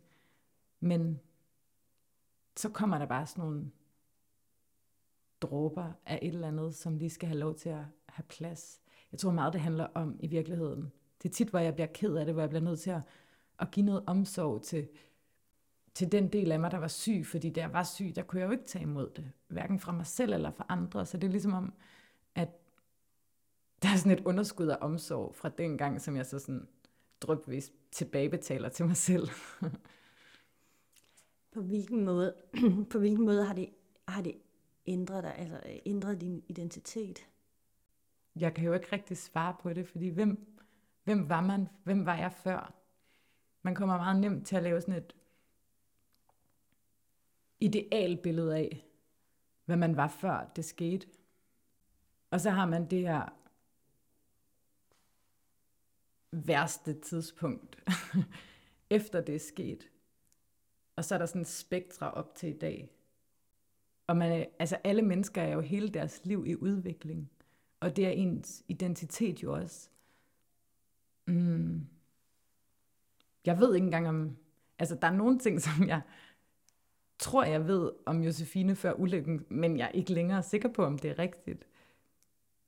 Men så kommer der bare sådan nogle dråber af et eller andet, som lige skal have lov til at have plads. Jeg tror meget, det handler om i virkeligheden. Det er tit, hvor jeg bliver ked af det, hvor jeg bliver nødt til at, at give noget omsorg til, til den del af mig, der var syg, fordi da jeg var syg, der kunne jeg jo ikke tage imod det, hverken fra mig selv eller fra andre. Så det er ligesom om, at der er sådan et underskud af omsorg fra den gang, som jeg så sådan drøbvis tilbagebetaler til mig selv. på hvilken måde, på hvilken måde har det, har det ændret dig, altså ændret din identitet? Jeg kan jo ikke rigtig svare på det, fordi hvem, hvem var man? Hvem var jeg før? Man kommer meget nemt til at lave sådan et idealbillede af, hvad man var før det skete. Og så har man det her værste tidspunkt, efter det er sket. Og så er der sådan spektre op til i dag. Og man, altså alle mennesker er jo hele deres liv i udvikling. Og det er ens identitet jo også. Mm. Jeg ved ikke engang om... Altså, der er nogle ting, som jeg tror, jeg ved om Josefine før ulykken, men jeg er ikke længere sikker på, om det er rigtigt.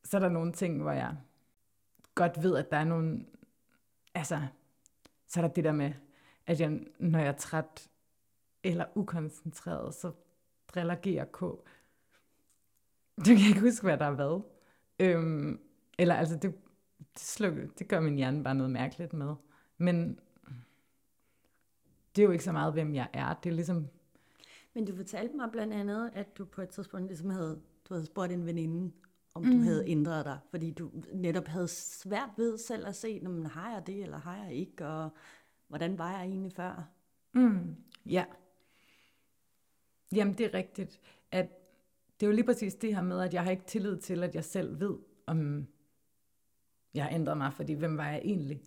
Så er der nogle ting, hvor jeg godt ved, at der er nogle... Altså, så er der det der med, at jeg, når jeg er træt eller ukoncentreret, så driller GRK. Det kan jeg ikke huske, hvad der er hvad. Øhm, eller altså, det, det, sluk, det gør min hjerne bare noget mærkeligt med. Men det er jo ikke så meget, hvem jeg er. Det er ligesom... Men du fortalte mig blandt andet, at du på et tidspunkt ligesom havde, du havde spurgt en veninde, om mm. du havde ændret dig, fordi du netop havde svært ved selv at se, om har jeg det, eller har jeg ikke, og hvordan var jeg egentlig før? Mm. Ja. Jamen, det er rigtigt, at det er jo lige præcis det her med, at jeg har ikke tillid til, at jeg selv ved, om jeg har ændret mig, fordi hvem var jeg egentlig?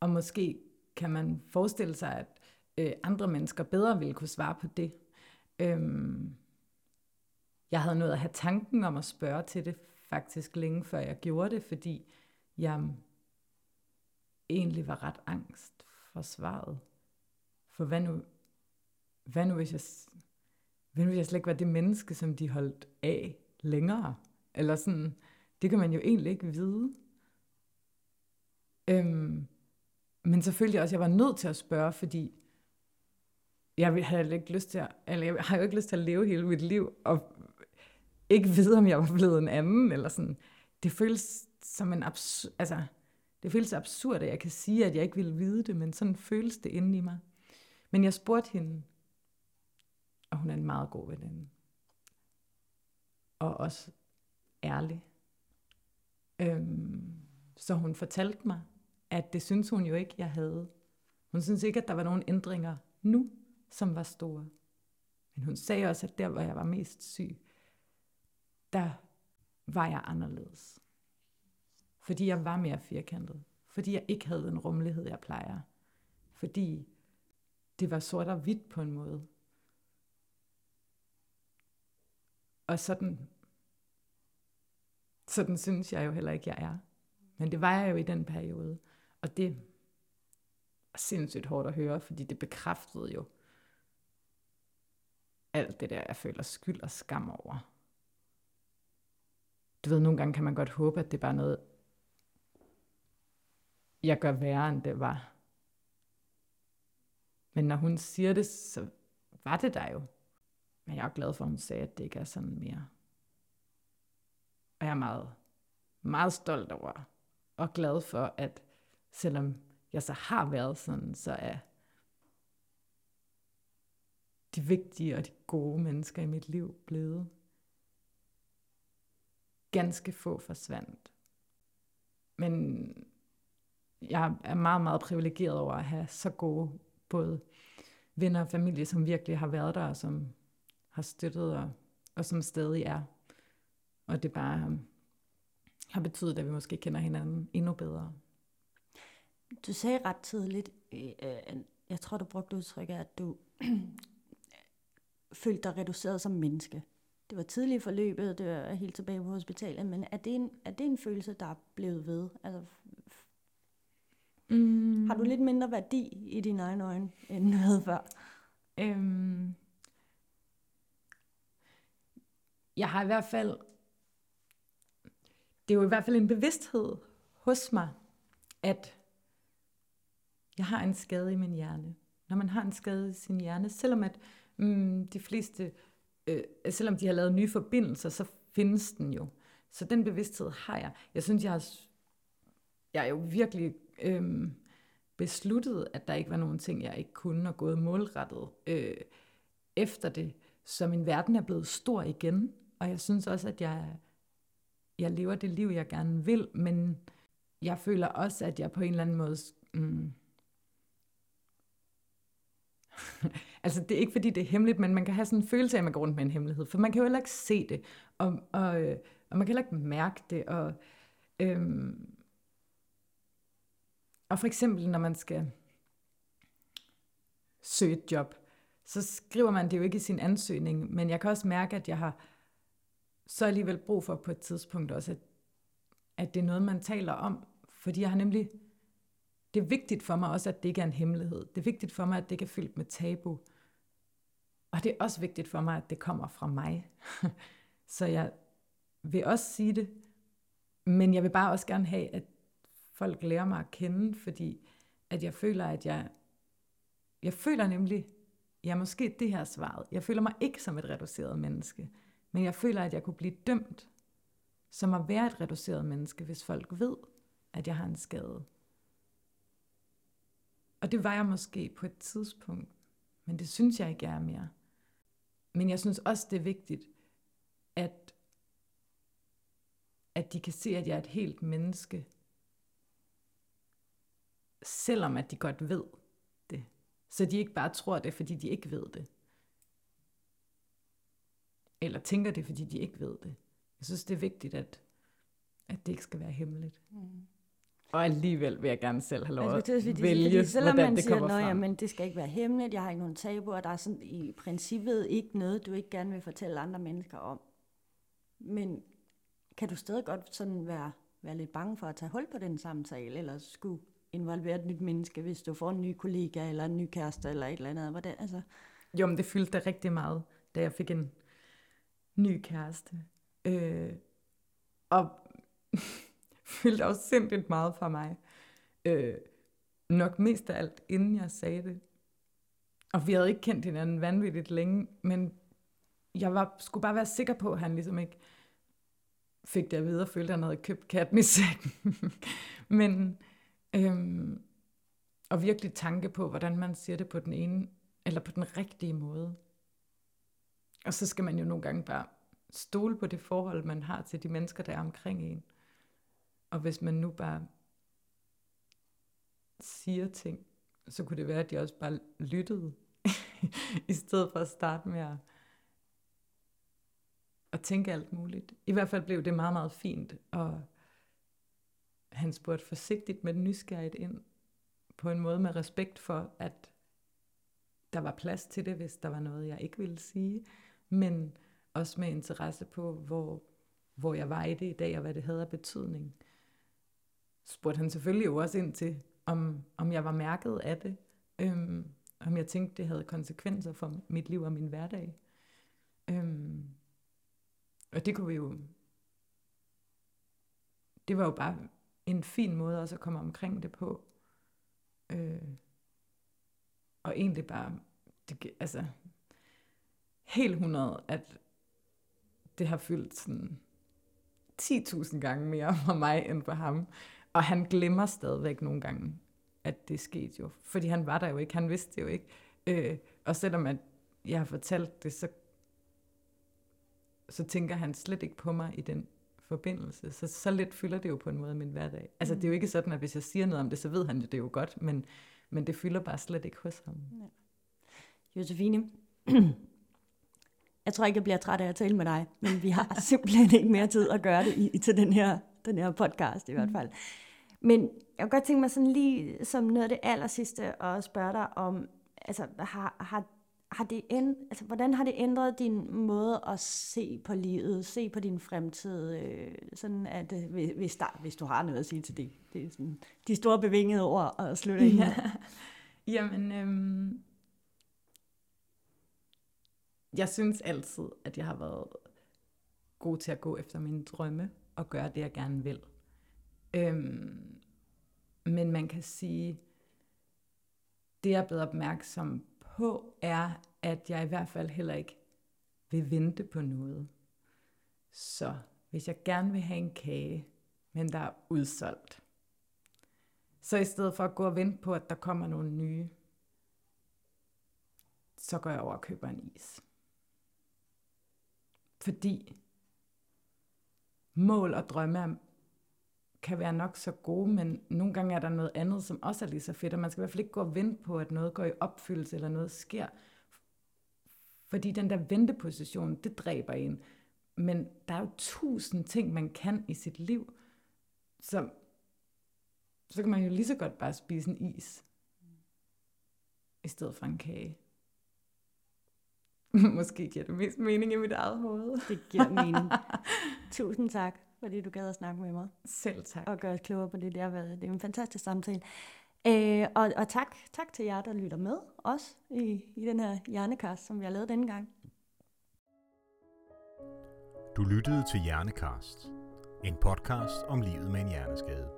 Og måske kan man forestille sig, at øh, andre mennesker bedre ville kunne svare på det. Øhm, jeg havde nået at have tanken om at spørge til det faktisk længe før jeg gjorde det, fordi jeg egentlig var ret angst for svaret. For hvad nu, hvad nu hvis jeg hvad nu hvis jeg slet ikke var det menneske, som de holdt af længere? Eller sådan, det kan man jo egentlig ikke vide. Øhm, men selvfølgelig også, jeg var nødt til at spørge, fordi jeg havde ikke lyst til at, eller jeg har jo ikke lyst til at leve hele mit liv, og ikke vide, om jeg var blevet en anden, eller sådan. Det føles som en absurd, altså, det føles absurd, at jeg kan sige, at jeg ikke ville vide det, men sådan føles det inde i mig. Men jeg spurgte hende, og hun er en meget god veninde. Og også ærlig. Øhm, så hun fortalte mig, at det synes hun jo ikke, jeg havde. Hun synes ikke, at der var nogen ændringer nu, som var store. Men hun sagde også, at der, hvor jeg var mest syg, der var jeg anderledes. Fordi jeg var mere firkantet. Fordi jeg ikke havde den rummelighed, jeg plejer. Fordi det var sort og hvidt på en måde. Og sådan, sådan synes jeg jo heller ikke, jeg er. Men det var jeg jo i den periode. Og det er sindssygt hårdt at høre, fordi det bekræftede jo alt det der, jeg føler skyld og skam over. Du ved, nogle gange kan man godt håbe, at det er bare noget, jeg gør værre, end det var. Men når hun siger det, så var det der jo. Men jeg er glad for, at hun sagde, at det ikke er sådan mere. Og jeg er meget, meget stolt over og glad for, at selvom jeg så har været sådan, så er de vigtige og de gode mennesker i mit liv blevet. Ganske få forsvandt. Men jeg er meget, meget privilegeret over at have så gode både venner og familie, som virkelig har været der, og som har støttet, og, og som stadig er. Og det bare har betydet, at vi måske kender hinanden endnu bedre. Du sagde ret tidligt, øh, jeg tror, du brugte udtrykket, at du følte dig reduceret som menneske. Det var tidligt i forløbet, det var helt tilbage på hospitalet, men er det en, er det en følelse, der er blevet ved? Altså, mm. Har du lidt mindre værdi i dine egne øjne, end du havde før? Øhm. Jeg har i hvert fald, det er jo i hvert fald en bevidsthed hos mig, at jeg har en skade i min hjerne. Når man har en skade i sin hjerne, selvom at mm, de fleste, øh, selvom de har lavet nye forbindelser, så findes den jo. Så den bevidsthed har jeg. Jeg synes, jeg har, jeg er jo virkelig øh, besluttet, at der ikke var nogen ting, jeg ikke kunne, og gået målrettet øh, efter det. Så min verden er blevet stor igen, og jeg synes også, at jeg, jeg lever det liv, jeg gerne vil, men jeg føler også, at jeg på en eller anden måde... Mm, altså det er ikke fordi det er hemmeligt, men man kan have sådan en følelse af, at man går rundt med en hemmelighed, for man kan jo heller ikke se det, og, og, øh, og man kan heller ikke mærke det, og, øhm, og for eksempel når man skal søge et job, så skriver man det jo ikke i sin ansøgning, men jeg kan også mærke, at jeg har så alligevel brug for på et tidspunkt også, at, at det er noget, man taler om, fordi jeg har nemlig det er vigtigt for mig også, at det ikke er en hemmelighed. Det er vigtigt for mig, at det ikke er fyldt med tabu. Og det er også vigtigt for mig, at det kommer fra mig. Så jeg vil også sige det, men jeg vil bare også gerne have, at folk lærer mig at kende, fordi at jeg føler, at jeg, jeg føler nemlig, ja måske det her svaret, jeg føler mig ikke som et reduceret menneske, men jeg føler, at jeg kunne blive dømt som at være et reduceret menneske, hvis folk ved, at jeg har en skade. Og det var jeg måske på et tidspunkt, men det synes jeg ikke, jeg er mere. Men jeg synes også, det er vigtigt, at, at de kan se, at jeg er et helt menneske, selvom at de godt ved det. Så de ikke bare tror det, fordi de ikke ved det. Eller tænker det, fordi de ikke ved det. Jeg synes, det er vigtigt, at, at det ikke skal være hemmeligt. Mm. Og alligevel vil jeg gerne selv have lov at sige, vælge, fordi selvom hvordan man det siger, kommer frem. men det skal ikke være hemmeligt, jeg har ikke nogen tabu, og der er sådan i princippet ikke noget, du ikke gerne vil fortælle andre mennesker om. Men kan du stadig godt sådan være, være lidt bange for at tage hul på den samtale, eller skulle involvere et nyt menneske, hvis du får en ny kollega, eller en ny kæreste, eller et eller andet? Hvordan, altså? Jo, men det fyldte rigtig meget, da jeg fik en ny kæreste. Øh, og fyldte også sindssygt meget for mig. Øh, nok mest af alt, inden jeg sagde det. Og vi havde ikke kendt hinanden vanvittigt længe, men jeg var, skulle bare være sikker på, at han ligesom ikke fik det at vide og følte, at han havde købt katten i sækken. men, øhm, og virkelig tanke på, hvordan man siger det på den ene, eller på den rigtige måde. Og så skal man jo nogle gange bare stole på det forhold, man har til de mennesker, der er omkring en. Og hvis man nu bare siger ting, så kunne det være, at de også bare lyttede, i stedet for at starte med at, at tænke alt muligt. I hvert fald blev det meget, meget fint, og han spurgte forsigtigt, men nysgerrigt ind, på en måde med respekt for, at der var plads til det, hvis der var noget, jeg ikke ville sige, men også med interesse på, hvor, hvor jeg var i det i dag, og hvad det havde af betydning. Spurgte han selvfølgelig jo også ind til, om, om jeg var mærket af det, øhm, om jeg tænkte, det havde konsekvenser for mit liv og min hverdag. Øhm, og det kunne vi jo, det var jo bare en fin måde også at komme omkring det på. Øh, og egentlig bare, det, altså, helt 100, at det har fyldt sådan 10.000 gange mere for mig end for ham. Og han glemmer stadigvæk nogle gange, at det skete jo. Fordi han var der jo ikke, han vidste det jo ikke. Øh, og selvom at jeg har fortalt det, så, så tænker han slet ikke på mig i den forbindelse. Så, så lidt fylder det jo på en måde min hverdag. Altså mm. det er jo ikke sådan, at hvis jeg siger noget om det, så ved han jo det jo godt, men, men det fylder bare slet ikke hos ham. Ja. Josefine, jeg tror ikke, jeg bliver træt af at tale med dig, men vi har simpelthen ikke mere tid at gøre det i, til den her, den her podcast i hvert mm. fald. Men jeg kunne godt tænke mig sådan lige som noget af det aller sidste at spørge dig om, altså har, har, har det end, altså, hvordan har det ændret din måde at se på livet, se på din fremtid, øh, sådan at øh, hvis, der, hvis du har noget at sige til det, det er sådan de store bevingede ord at slutte. Ja. Jamen, øhm, jeg synes altid, at jeg har været god til at gå efter mine drømme og gøre det, jeg gerne vil. Øhm, men man kan sige, det jeg er blevet opmærksom på, er, at jeg i hvert fald heller ikke vil vente på noget. Så hvis jeg gerne vil have en kage, men der er udsolgt, så i stedet for at gå og vente på, at der kommer nogle nye, så går jeg over og køber en is. Fordi mål og drømme kan være nok så gode, men nogle gange er der noget andet, som også er lige så fedt, og man skal i hvert fald ikke gå og vente på, at noget går i opfyldelse, eller noget sker. Fordi den der venteposition, det dræber en. Men der er jo tusind ting, man kan i sit liv, så, så kan man jo lige så godt bare spise en is, i stedet for en kage. Måske giver det mest mening i mit eget hoved. Det giver mening. Tusind tak, fordi du gad at snakke med mig. Selv tak. Og gøre os klogere på det, det har været. Det er en fantastisk samtale. Øh, og, og tak, tak til jer, der lytter med, også i, i den her hjernekast, som vi har lavet denne gang. Du lyttede til Hjernekast, en podcast om livet med en hjerneskade.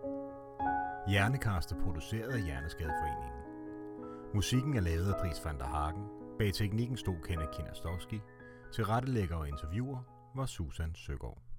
Hjernekast er produceret af Hjerneskadeforeningen. Musikken er lavet af Dries van der Hagen, Bag teknikken stod Kenneth Kinastowski. Til rettelægger og interviewer var Susan Søgaard.